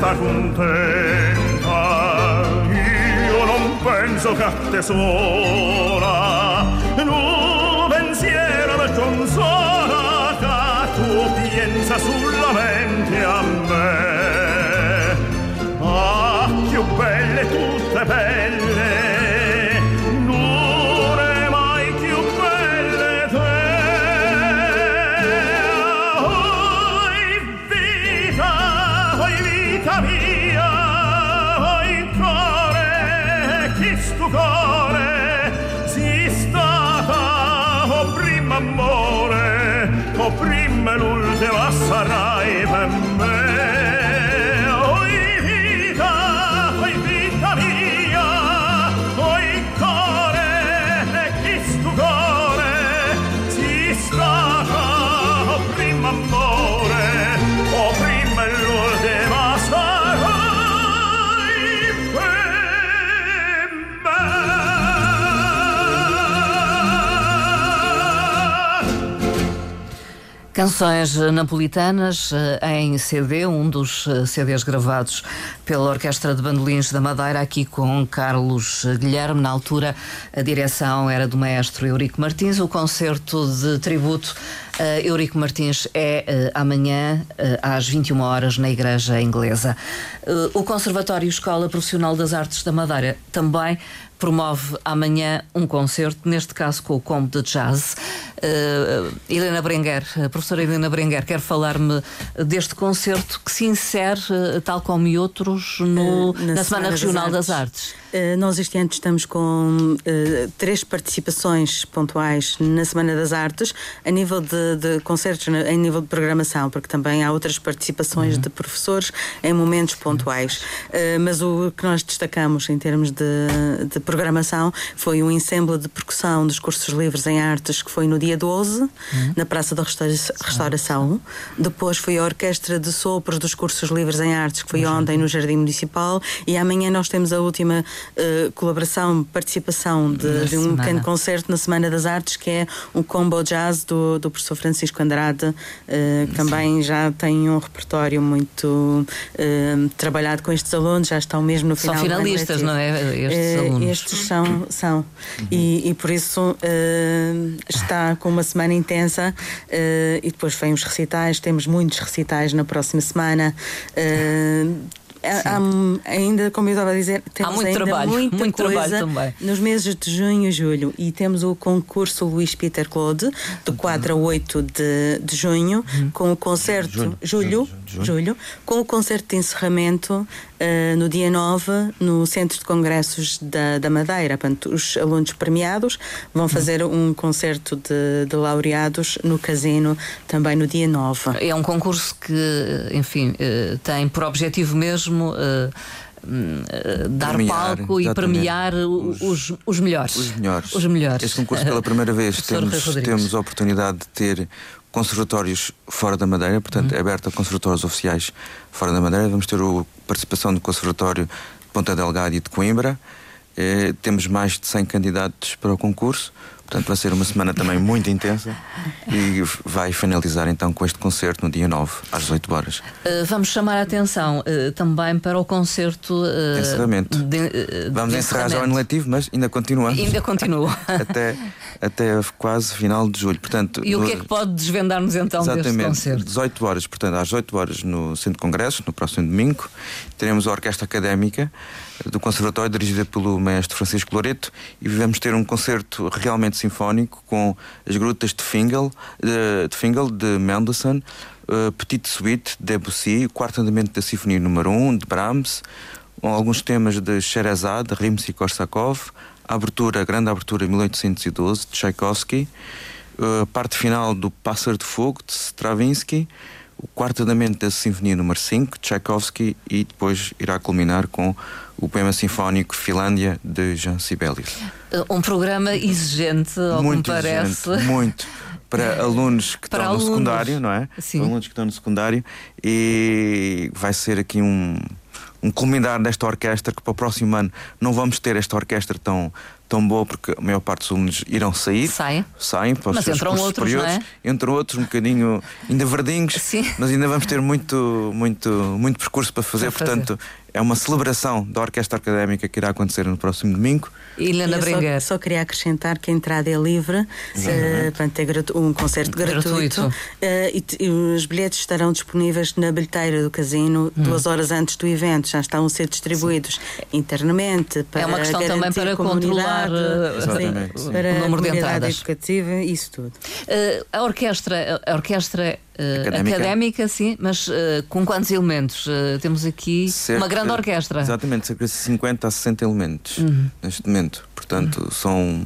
sempre sta contenta, ah, io non penso che a te sola,
Canções napolitanas eh, em CD, um dos eh, CDs gravados pela Orquestra de Bandolins da Madeira, aqui com Carlos Guilherme. Na altura, a direção era do maestro Eurico Martins. O concerto de tributo a Eurico Martins é amanhã às 21 horas na Igreja Inglesa. O Conservatório Escola Profissional das Artes da Madeira também promove amanhã um concerto, neste caso com o combo de jazz. Uh, Helena Brenguer, a professora Helena Brenguer, quer falar-me deste concerto que se insere, uh, tal como e outros, no, uh, na, na, Semana, Semana Regional das Artes. Das Artes.
nós este ano estamos com três participações pontuais na Semana das Artes, a nível de, de concertos, em nível de programação, porque também há outras participações uhum. de professores em momentos pontuais. mas o que nós destacamos em termos de, de programação foi um ensemble de percussão dos cursos livres em artes que foi no dia 12, uhum. na Praça da Restauração. Depois foi a Orquestra de Sopros dos cursos livres em artes que foi uhum. ontem no Jardim Municipal e amanhã nós temos a última uh, colaboração, participação de, de um pequeno concerto na Semana das Artes que é um combo jazz do, do professor Francisco Andrade, uh, que também já tem um repertório muito uh, trabalhado com estes alunos, já estão mesmo no final.
São finalistas, não é? Estes alunos
estes são. são. Uhum. E, e, por isso uh, está com uma semana intensa uh, e depois vem os recitais, temos muitos recitais na próxima semana. Uh, Há, ainda, como eu estava a dizer, temos
há muito
ainda
trabalho,
muita
muito
coisa
também.
nos meses de junho e julho. E temos o concurso Luís Peter Claude, de 4 a 8 de, de junho, uhum. com o concerto. Julho, julho, julho, julho, com o concerto de encerramento uh, no dia 9, no Centro de Congressos da, da Madeira. Portanto, os alunos premiados vão uhum. fazer um concerto de, de laureados no Casino também no dia 9.
É um concurso que, enfim, uh, tem por objetivo mesmo mesmo. Uh, dar premiar, palco e premiar os, os, os, melhores.
Os melhores.
Os melhores.
Este concurso, pela primeira vez, [LAUGHS] temos, temos a oportunidade de ter conservatórios fora da Madeira, portanto, uhum. é aberto a conservatórios oficiais fora da Madeira. Vamos ter a participação do Conservatório de Ponta Delgada e de Coimbra. Eh, temos mais de 100 candidatos para o concurso. Portanto, vai ser uma semana também [LAUGHS] muito intensa e vai finalizar então com este concerto no dia 9, às 18 horas.
Uh, vamos chamar a atenção uh, também para o concerto uh,
de encerramento.
De,
vamos
de
encerrar já o ano letivo, mas ainda continuamos.
Ainda continua. [LAUGHS]
até, até quase final de julho. Portanto,
e o que é que pode desvendar-nos então
exatamente,
deste concerto?
18 horas, portanto, às 18 horas no Centro de Congressos, no próximo domingo, teremos a Orquestra Académica do Conservatório, dirigida pelo mestre Francisco Loreto, e vamos ter um concerto realmente sinfónico com as grutas de Fingal, de, de, Fingal, de Mendelssohn, uh, Petite Suite de Debussy, o quarto andamento da Sinfonia número 1 de Brahms, alguns temas de Sherazade, de Rimsky-Korsakov, a abertura, a grande abertura 1812 de Tchaikovsky, a parte final do Pássaro de Fogo de Stravinsky, o quarto andamento da Sinfonia número 5, Tchaikovsky, e depois irá culminar com o poema sinfónico Finlândia de Jean Sibelius.
Um programa exigente, ao
muito
que me parece.
Exigente, muito. Para [LAUGHS] alunos que
Para
estão
alunos.
no secundário, não é?
Sim.
Para alunos que estão no secundário e vai ser aqui um, um culminar desta orquestra que para o próximo ano não vamos ter esta orquestra tão, tão boa porque a maior parte dos alunos irão sair.
Saem.
Saem para os
Mas
seus
entram
cursos
outros,
superiores.
não é?
Entram outros um bocadinho ainda verdinhos,
Sim.
mas ainda vamos ter muito, muito, muito percurso para fazer.
Para fazer.
Portanto, é uma celebração da orquestra académica que irá acontecer no próximo domingo.
Helena
Eu
Bringuer.
só, só queria acrescentar que a entrada é livre, eh, portanto, é gratu- um concerto gratuito,
Gratuito.
eh, e, t- e os bilhetes estarão disponíveis na bilheteira do casino
Hum.
duas horas antes do evento, já estão a ser distribuídos internamente para
É uma questão também para controlar, eh,
sim,
sim.
para
o número de entradas.
educativa, isso tudo.
Uh, a orquestra, a orquestra uh,
Académica.
académica. sim, mas uh, com quantos elementos? Uh, temos aqui
Cerca-
uma grande orquestra.
Exatamente, cerca de 50 a 60 elementos
Uhum.
neste momento. Portanto, são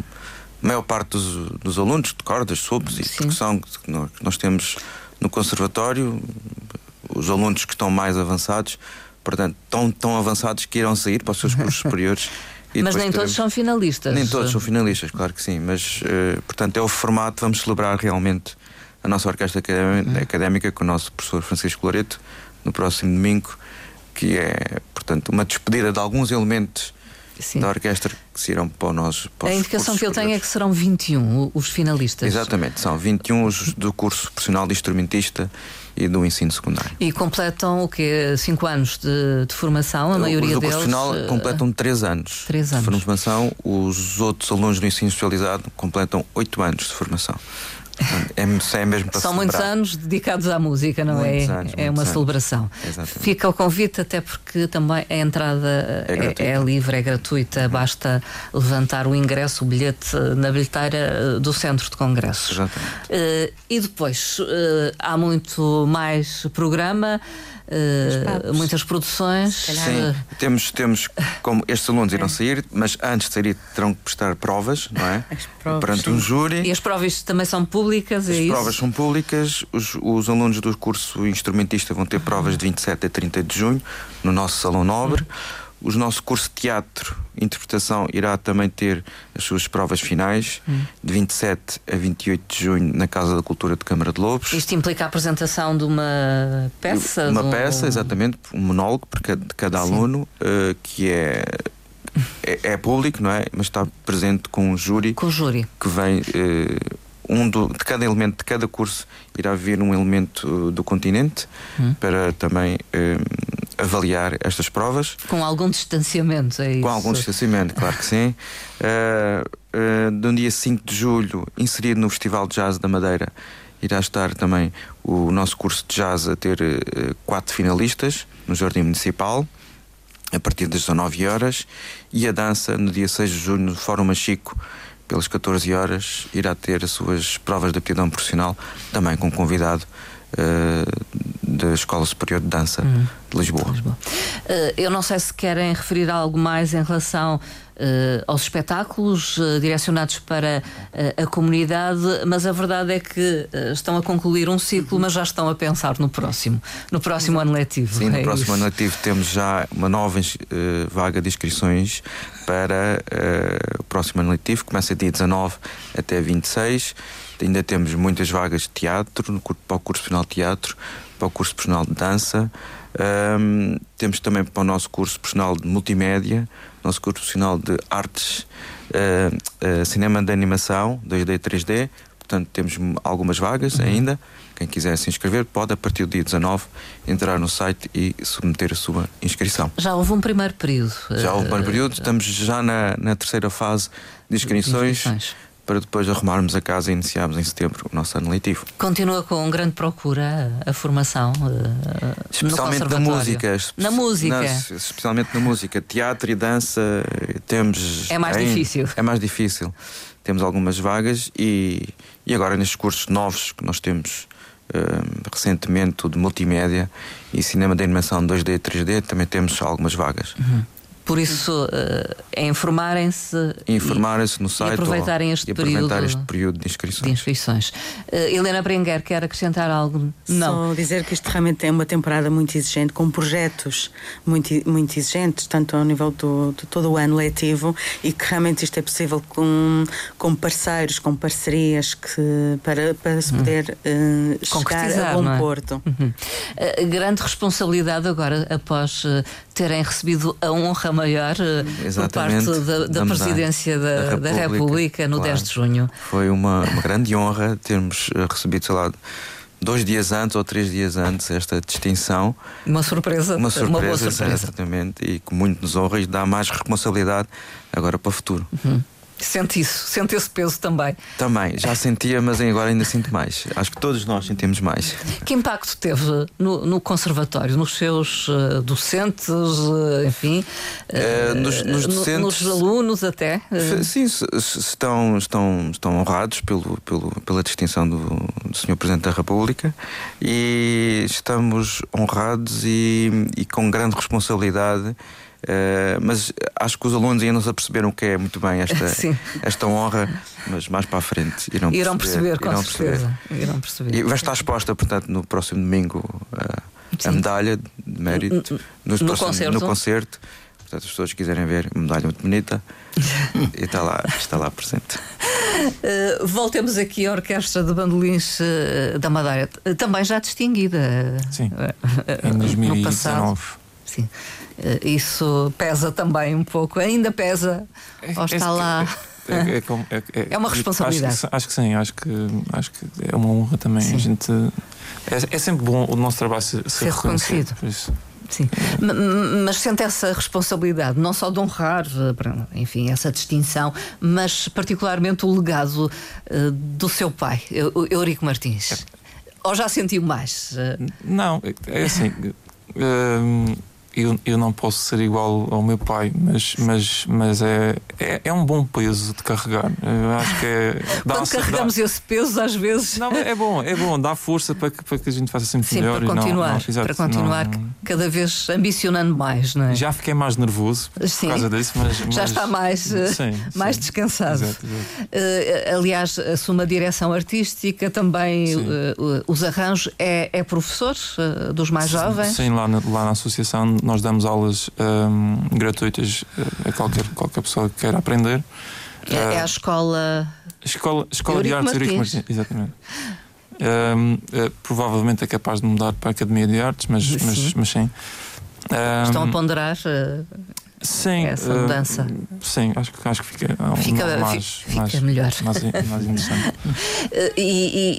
a maior parte dos, dos alunos de cordas, subs e
Sim.
percussão que nós, que nós temos no conservatório, os alunos que estão mais avançados, portanto, tão, tão avançados que irão sair para os seus cursos [LAUGHS] superiores.
mas nem todos
teremos-
são finalistas.
Nem todos são finalistas, claro que sim, mas eh, portanto é o formato, vamos celebrar realmente a nossa orquestra académica,
Uhum.
académica com o nosso professor Francisco Loreto no próximo domingo, que é portanto uma despedida de alguns elementos
Sim.
da orquestra que se irão para nós. Para
A indicação que eu tenho é que serão 21 o- os finalistas.
Exatamente, são 21 os do curso profissional de instrumentista e do ensino secundário.
E completam o quê? 5 anos de, de formação, a maioria
os do
deles.
curso profissional
eh,
completam 3 anos
anos.
de formação, os outros alunos do ensino especializado completam 8 anos de formação. Portanto, é, é mesmo para
São muitos
celebrar.
anos dedicados à música, não
Muitos
é?
anos,
é
muitos
uma
anos.
celebração.
Exatamente.
Fica o convite, até porque também a entrada
É
é, é livre, é gratuita, basta levantar o ingresso, o bilhete eh, na bilheteira eh, do Centro de Congressos.
Exatamente.
Eh, e depois eh, há muito mais programa, eh, muitas produções.
Sim,
eh,
temos, temos como estes alunos irão sair, mas antes de sair terão que prestar provas, não é? [LAUGHS]
As provas,
Perante
sim.
um júri.
e as provas também são públicas, é
As
isso?
provas são públicas, os, os alunos do curso instrumentista vão ter provas de 27 a 30 de junho no nosso Salão Nobre. O nosso curso de teatro e interpretação irá também ter as suas provas finais, de 27 a 28 de junho, na Casa da Cultura de Câmara de Lobos.
Isto implica a apresentação de uma peça?
Uma
um-
peça, exatamente, um monólogo de cada
Sim.
aluno, eh, que é, é, é público, não é? Mas está presente com um júri
Com o júri.
que vem eh, um do, de cada elemento de cada curso irá vir um elemento eh, do continente
Hum.
para também eh, avaliar estas provas
Com algum distanciamento, é isso?
com algum distanciamento, claro que sim. [LAUGHS] Eh, eh, no dia 5 de julho, inserido no Festival de Jazz da Madeira, irá estar também o nosso curso de jazz a ter eh, quatro finalistas no Jardim Municipal. A partir das 19 horas e a dança no dia 6 de junho no Fórum Machico pelas 14 horas irá ter as suas provas de aptidão profissional também com convidado da Escola Superior de Dança de Lisboa.
Lisboa. Eh, eu não sei se querem referir algo mais em relação eh, aos espetáculos eh, direcionados para eh, a comunidade, mas a verdade é que eh, estão a concluir um ciclo, mas já estão a pensar no próximo, no próximo ano letivo.
Sim, no
É
próximo
isso.
ano letivo temos já uma nova eh, vaga de inscrições para eh, o próximo ano letivo, começa dia 19 até 26. Ainda temos muitas vagas de teatro, para o curso profissional de teatro, para o curso profissional de dança. Ahm, temos também para o nosso curso profissional de multimédia, nosso curso profissional de artes, eh, eh, cinema de animação, 2D e 3D. Portanto, temos algumas vagas ainda. Quem quiser se inscrever pode, a partir do dia 19, entrar no site e submeter a sua inscrição.
Já houve um primeiro período.
Já houve
eh,
um período, estamos já na, na terceira fase de inscrições,
inscrições.
Para depois arrumarmos a casa e iniciarmos em setembro o nosso ano letivo.
Continua com grande procura a formação. eh,
Especialmente na música.
Na música.
na- especialmente na música. Teatro e dança eh, temos.
É mais difícil.
É mais difícil. temos algumas vagas e, e agora nestes cursos novos que nós temos uh, recentemente, de multimédia e cinema de animação 2D e 3D, também temos algumas vagas.
Uhum. Por isso, uh, é informarem-se.
Informarem-se no site.
E aproveitarem este,
e aproveitar
período,
este período de inscrições.
De inscrições. Uh, Helena Brenguer, quer acrescentar algo?
Não. Só dizer que isto realmente é uma temporada muito exigente, com projetos muito, muito exigentes, tanto ao nível do, de todo o ano letivo, e que realmente isto é possível com, com parceiros, com parcerias, que, para, para se poder uh, chegar a bom é? porto.
Uhum. grande responsabilidade agora, após terem recebido a honra maior Exatamente, por parte da, da, da presidência da, da, República, da República no claro. 10 de junho.
Foi uma, uma grande honra termos eh, recebido, sei lá, dois dias antes ou três dias antes esta distinção.
Uma surpresa,
uma surpresa, uma
boa surpresa.
Exatamente, e que muito nos honra e dá mais responsabilidade agora para o futuro.
Uhum. Sente isso, sente esse peso também.
Também, já sentia, mas agora ainda sinto mais. Acho que todos nós sentimos mais.
Que impacto teve no, no conservatório, nos seus uh, docentes, uh, enfim, uh, nos, nos, docentes, nos, alunos até?
Sim, estão, estão, estão honrados pelo, pelo, pela distinção do, do Sr. Presidente da República e estamos honrados e, e com grande responsabilidade Uh, mas acho que os alunos ainda não se aperceberam o que é muito bem esta, [LAUGHS] esta honra, mas mais para a frente
irão, irão perceber, perceber, irão perceber. Irão perceber.
E vai estar exposta, portanto, no próximo domingo uh, a medalha de mérito
no, no, próximo, concerto.
no concerto. Portanto, as pessoas que quiserem ver, uma medalha muito bonita [LAUGHS] e está lá, está lá presente.
Uh, voltemos aqui à Orquestra de Bandolins uh, da Madeira, também já distinguida.
Sim, em 2019.
Sim. Eh, isso pesa também um pouco, ainda pesa, é, ou está lá. É, é, é, é, [LAUGHS] uma responsabilidade.
Acho que, acho que, sim, acho que, acho que é uma honra também. Sim. A gente, é, sempre bom o nosso trabalho ser, ser, reconhecido.
Sim. Mas sente essa responsabilidade, não só de honrar, eh, enfim, essa distinção, mas particularmente o legado uh, do seu pai, Eurico Martins. Ou já sentiu mais?
Não, é assim. Uh, eu, eu não posso ser igual ao meu pai, mas, mas, mas é, é, é um bom peso de carregar. Eu acho que é. [LAUGHS]
Quando carregamos dá, esse peso, às vezes.
Não, é bom, é bom, dá força para que, para que a gente faça sempre
Sim,
melhor.
Para continuar, não, não, exato, para continuar não, cada vez ambicionando mais, não é?
Já fiquei mais nervoso Sim. por causa disso, mas. mas
Já está mais, eh, sim, mais sim. descansado. Exato, exato. Uh, aliás, assume a direção artística, também uh, os arranjos. É, é professor uh, dos mais jovens?
Sim, lá na, lá na associação nós damos aulas um, gratuitas a qualquer, qualquer pessoa que queira aprender.
É, é a ah, escola.
Escola, escola de Artes Eurico Martins. Exatamente. Um, uh, provavelmente é capaz de mudar para a Academia de Artes, mas sim. Mas, mas sim.
Um, Estão a ponderar uh, sim, essa uh, mudança?
sim, acho, acho que fica,
fica,
mais,
fica mais, melhor.
Mais, mais interessante. [LAUGHS]
e,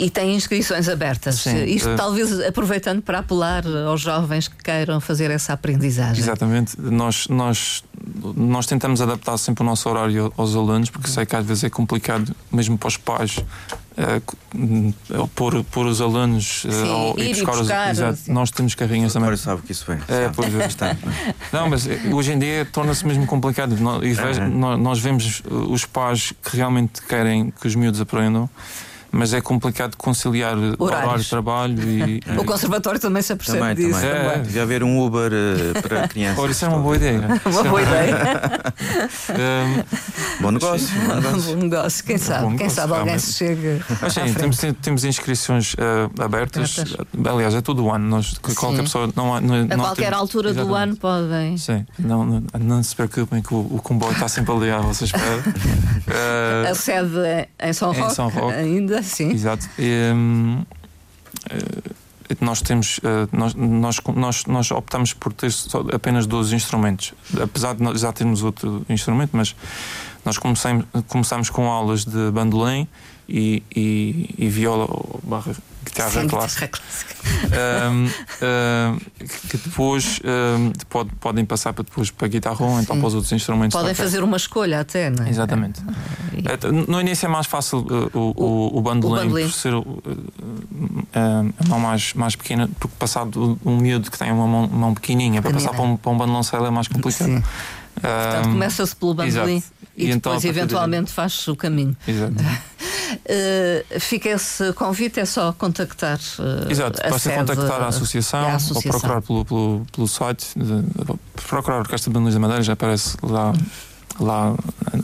e, e, tem inscrições abertas. Sim, Isto talvez aproveitando para apelar aos jovens que queiram fazer essa aprendizagem.
Exatamente. Nós, nós, nós tentamos adaptar sempre o nosso horário aos alunos, porque sei que às vezes é complicado, mesmo para os pais, uh, pôr, pôr os alunos uh,
Sim,
ir buscar,
buscar
os. Exato, nós temos carrinhas também.
Agora sabe que isso vem.
É, pois é. Bastante, [LAUGHS] não, mas hoje em dia torna-se mesmo complicado. Nós, uhum. nós vemos os pais que realmente querem que os miúdos aprendam mas é complicado conciliar Horários. horário de trabalho e. [LAUGHS]
O conservatório também se apercebe também, disso.
Também. É. Devia haver um Uber uh, para [LAUGHS] crianças.
Ora, isso é uma boa ideia. [LAUGHS]
uma boa ideia.
um, bom negócio.
Bom negócio. Bom negócio. Quem sabe? Quem negócio, sabe alguém se chega.
Mas sim, temos, temos inscrições uh, abertas. Aliás, é todo o ano. Nós, qualquer pessoa. Não, não,
a qualquer temos, altura exatamente. do ano podem.
Sim, não, não, não se preocupem que o, o comboio está sempre ali à vossa espera.
Uh, a sede é em São Roque, em São Roque. ainda, sim.
Exato. Um, eh, nós temos eh, nós, nós, nós, nós optamos por ter apenas 12 instrumentos apesar de nós já termos outro instrumento mas nós começamos, começamos com aulas de bandolim e, e, e viola barra guitarra Sim, clássica, clássica. Um, um, que depois um, pode, podem passar para depois para a guitarra ou então para os outros instrumentos
podem fazer uma escolha até não é?
exatamente é. no início é mais fácil uh, o, o, o, bandolim, o bandolim por ser uh, uh, a mão mais, mais pequena porque passado um miúdo que tem uma mão, mão pequenininha para é passar para um, para um é mais complicado Sim.
Portanto, começa-se pelo bandolim e, e, então, depois, eventualmente, faz o caminho.
Exato. [LAUGHS]
Uh, fica esse convite, é só contactar. Uh,
Exato, basta contactar a associação, a associação, ou procurar pelo, pelo, pelo site, procurar a Orquestra de da Madeira, já aparece lá lá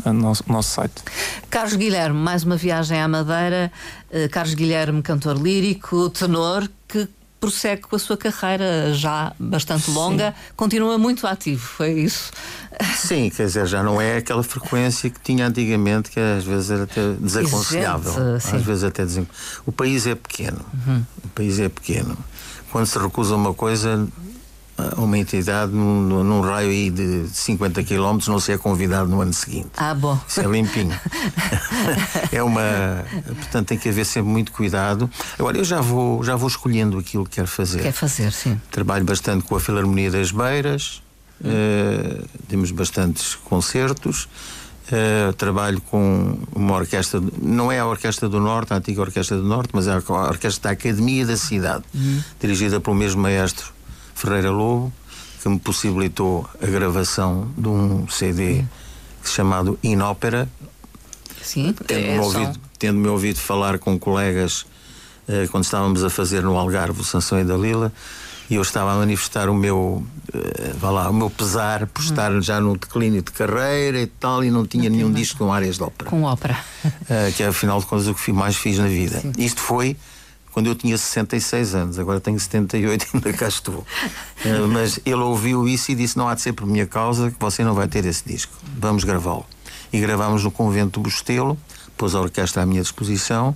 no nosso, nosso, site.
Carlos Guilherme, mais uma viagem à Madeira. Uh, Carlos Guilherme, cantor lírico, tenor, que prossegue com a sua carreira já bastante longa, Sim. continua muito ativo, foi isso?
Sim, quer dizer, já não é aquela frequência que tinha antigamente, que às vezes era até desaconselhável. Exigente, às vezes até desen... O país é pequeno. Uhum. O país é pequeno. Quando se recusa uma coisa, uma entidade num, num raio aí de 50 km não se é convidado no ano seguinte.
Ah, bom.
Isso é limpinho. [LAUGHS] é uma. Portanto, tem que haver sempre muito cuidado. Agora, eu já vou, já vou escolhendo aquilo que quero fazer.
Quer fazer, sim.
Trabalho bastante com a Filarmonia das Beiras, uh, temos bastantes concertos. Uh, trabalho com uma orquestra, não é a Orquestra do Norte, a antiga Orquestra do Norte, mas é a Orquestra da Academia da Cidade, uhum. dirigida pelo mesmo maestro Ferreira Lobo, que me possibilitou a gravação de um CD chamado Inópera.
Sim,
tendo-me é ouvido, tendo ouvido falar com colegas eh, quando estávamos a fazer no Algarve o Sansão e Dalila e eu estava a manifestar o meu, eh, vá lá, o meu pesar por estar hum. já no declínio de carreira e tal e não tinha não nenhum disco com áreas de ópera.
Com ópera.
Eh, que é afinal de contas o que mais fiz na vida. Sim. Isto foi quando eu tinha 66 anos, agora tenho 78 e [LAUGHS] ainda cá estou. Uh, mas ele ouviu isso e disse: Não há de ser por minha causa que você não vai ter esse disco. Vamos gravá-lo. E gravámos no Convento do Bostelo, pôs a orquestra à minha disposição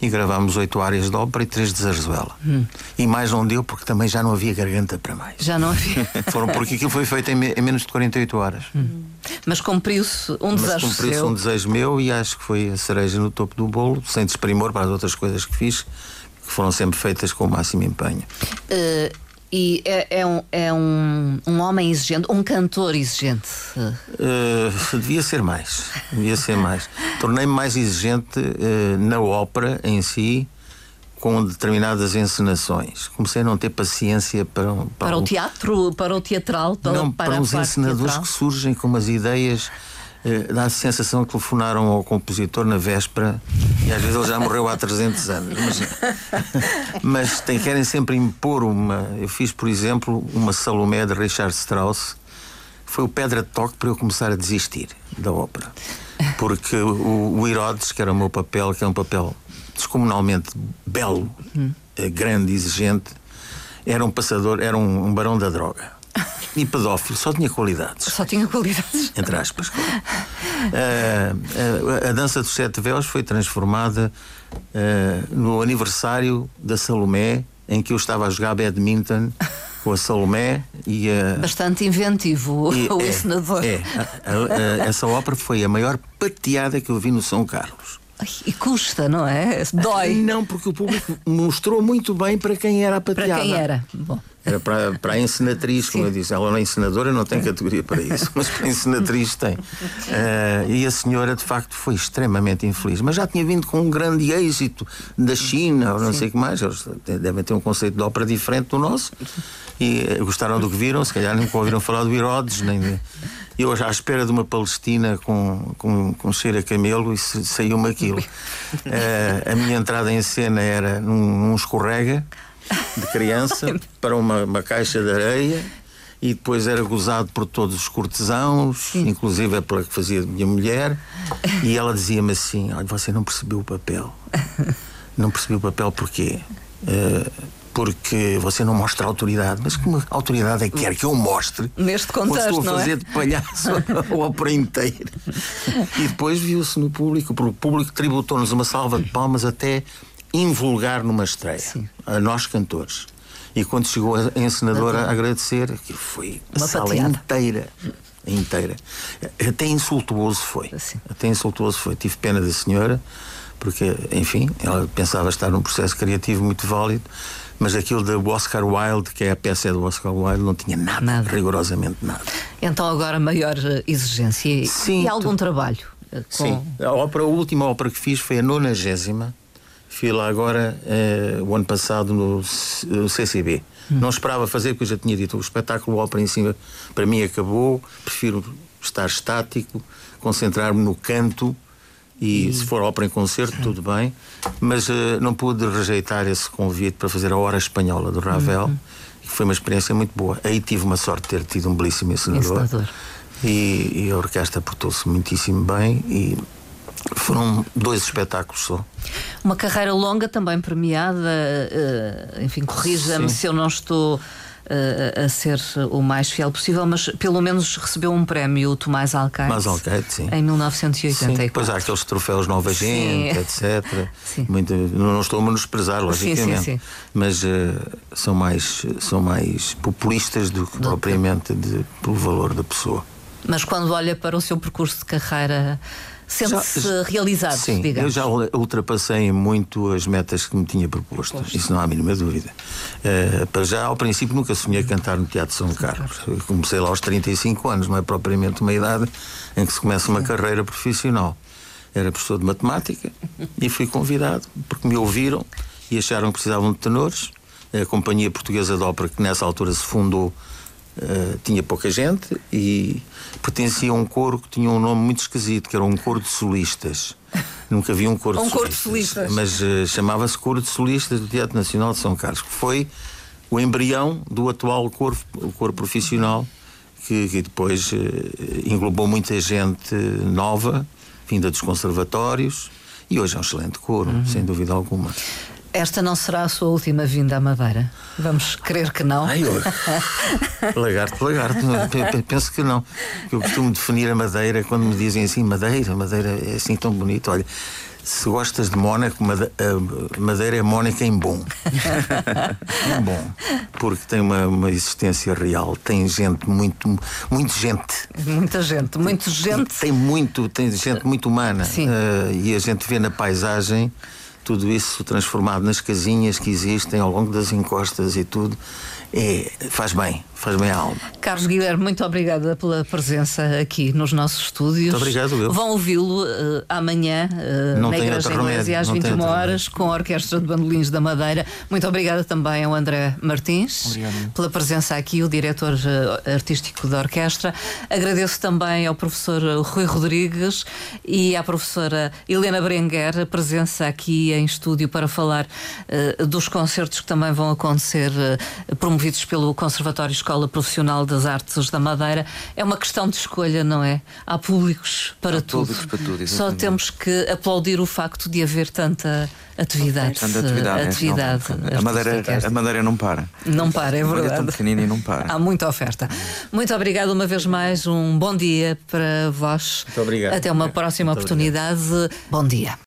e gravámos oito áreas de ópera e três de zarzuela. Hum. E mais não deu porque também já não havia garganta para mais.
Já não havia. [LAUGHS]
Foram porque aquilo foi feito em, me, em menos de 48 horas. Hum.
Mas cumpriu-se um Mas desejo
cumpriu-se
um
desejo meu e acho que foi a cereja no topo do bolo, sem desprimor para as outras coisas que fiz que foram sempre feitas com o máximo empenho.
Uh, e é, é, um, é um, um homem exigente, um cantor exigente?
Uh, devia ser mais. Devia ser mais. [LAUGHS] Tornei-me mais exigente uh, na ópera em si, com determinadas encenações. Comecei a não ter paciência para.
Para, para o teatro, para o teatral, para,
não, para, para os encenadores teatral. que surgem com umas ideias dá a sensação que telefonaram ao compositor na véspera e às vezes ele já morreu há 300 anos. Mas, [LAUGHS] mas tem, querem sempre impor uma. Eu fiz, por exemplo, uma Salomé de Richard Strauss. Foi o pedra de toque para eu começar a desistir da ópera. Porque o, o Herodes, que era o meu papel, que é um papel descomunalmente belo, hum. grande, exigente, era um passador, era um, um barão da droga e pedófilo, só tinha qualidades.
Só tinha qualidades.
Entre aspas. Claro. Uh, a, a, dança dos sete véus foi transformada uh, no aniversário da Salomé, em que eu estava a jogar badminton com a Salomé e a.
Bastante inventivo e, o é, encenador.
É, a, essa ópera foi a maior pateada que eu vi no São Carlos.
E custa, não é? Dói.
Não, porque o público mostrou muito bem para quem era a pateada.
Para quem era. Bom.
Era para, para a encenatriz, como Sim. eu disse. Ela não é encenadora, não tem categoria para isso, mas para a encenatriz tem. Uh, e a senhora, de facto, foi extremamente infeliz. Mas já tinha vindo com um grande êxito da China, ou não Sim. sei o que mais. Eles devem ter um conceito de ópera diferente do nosso. E uh, gostaram do que viram, se calhar nunca ouviram falar do Herodes, nem de... Eu à espera de uma Palestina com, com, com cheiro a camelo e saiu-me aquilo. Uh, [LAUGHS] a minha entrada em cena era num, num escorrega de criança [LAUGHS] para uma, uma caixa de areia e depois era gozado por todos os cortesãos, Sim. inclusive pela que fazia minha mulher, e ela dizia-me assim: Olha, você não percebeu o papel. [LAUGHS] Não percebeu o papel porquê? Uh, porque você não mostra autoridade. Mas como autoridade é que quer que eu mostre?
Neste contexto,
estou a fazer
é?
de palhaço [LAUGHS] a ópera inteira. E depois viu-se no público, o público tributou-nos uma salva de palmas até invulgar numa estreia, Sim. a nós cantores. E quando chegou a encenadora a agradecer, que foi a Uma sala inteira. Inteira. Até insultuoso foi. Assim. Até insultuoso foi. Tive pena da senhora, porque, enfim, ela pensava estar num processo criativo muito válido, mas aquilo do Oscar Wilde, que é a peça do Oscar Wilde, não tinha nada, nada. rigorosamente nada.
Então agora maior exigência Sim, e algum tu... trabalho.
Com... Sim, a, ópera, a última ópera que fiz foi a nonagésima Fui lá agora, eh, o ano passado, no, no CCB. Hum. Não esperava fazer, porque eu já tinha dito, o espetáculo ópera em cima, para mim acabou, prefiro estar estático, concentrar-me no canto e, se for ópera em concerto, tudo bem, mas uh, não pude rejeitar esse convite para fazer a Hora Espanhola do Ravel, uhum. que foi uma experiência muito boa. Aí tive uma sorte de ter tido um belíssimo ensinador. ensinador. E, e a orquestra portou-se muitíssimo bem e foram dois espetáculos só.
Uma carreira longa também premiada, uh, enfim, corrija-me se eu não estou uh, a ser o mais fiel possível, mas pelo menos recebeu um prémio o Tomás Alcaide. Tomás
Alcaide, sim.
Em 1984. Sim,
depois há aqueles troféus Nova Gente, etc. [LAUGHS] Sim. Muito, não estou a menosprezar, logicamente. Sim, sim, mas uh, são, mais, são mais populistas do que do propriamente de, pelo valor da pessoa.
Mas quando olha para o seu percurso de carreira sente-se realizado,
sim,
digamos.
eu já ultrapassei muito as metas que me tinha proposto, isso não há a mínima dúvida. Uh, para já, ao princípio, nunca sonhei cantar no Teatro São Carlos. Eu comecei lá aos 35 anos, não é propriamente uma idade em que se começa uma carreira profissional. Era professor de matemática [LAUGHS] e fui convidado porque me ouviram e acharam que precisavam de tenores. A Companhia Portuguesa de Ópera, que nessa altura se fundou Uh, tinha pouca gente e pertencia a um coro que tinha um nome muito esquisito, que era um coro de solistas. Nunca vi um coro,
um
de,
coro solistas,
de solistas. Mas uh, chamava-se Coro de Solistas do Teatro Nacional de São Carlos, que foi o embrião do atual coro, coro profissional, que, que depois uh, englobou muita gente nova, vinda dos conservatórios, e hoje é um excelente coro, uhum. sem dúvida alguma.
Esta não será a sua última vinda à Madeira? Vamos crer que não.
Ai, eu... [LAUGHS] lagarto, lagarto. Penso que não. Eu costumo definir a Madeira quando me dizem assim: Madeira, Madeira é assim tão bonito. Olha, se gostas de Mónaco, Madeira é Mónica em bom. [LAUGHS] em bom. Porque tem uma, uma, existência real, tem gente muito, muito gente.
Muita gente, muito gente.
Tem muito, tem gente muito humana.
Sim. Uh,
e a gente vê na paisagem tudo isso transformado nas casinhas que existem ao longo das encostas e tudo, é, faz bem, faz bem à alma.
Carlos Guilherme, muito obrigada pela presença aqui nos nossos estúdios.
Muito obrigado, eu.
Vão ouvi-lo uh, amanhã uh, na Igreja Inglesa às 21 horas com a Orquestra de Bandolins da Madeira. Muito obrigada também ao André Martins
Obrigado.
pela presença aqui, o diretor uh, artístico da orquestra. Agradeço também ao professor Rui Rodrigues e à professora Helena Berenguer a presença aqui em estúdio para falar dos concertos que também vão acontecer promovidos pelo Conservatório Escola Profissional das Artes da Madeira. É uma questão de escolha, não é? Há públicos para
Há
tudo.
Públicos para tudo
Só temos que aplaudir o facto de haver tanta atividade.
Tanta atividade.
É, atividade
a, madeira, a Madeira não para.
Não para, é verdade. É
tão pequenina e não para.
Há muita oferta. Muito obrigado uma vez mais. Um bom dia para vós.
Muito obrigado.
Até uma próxima Muito oportunidade. Obrigado. Bom dia.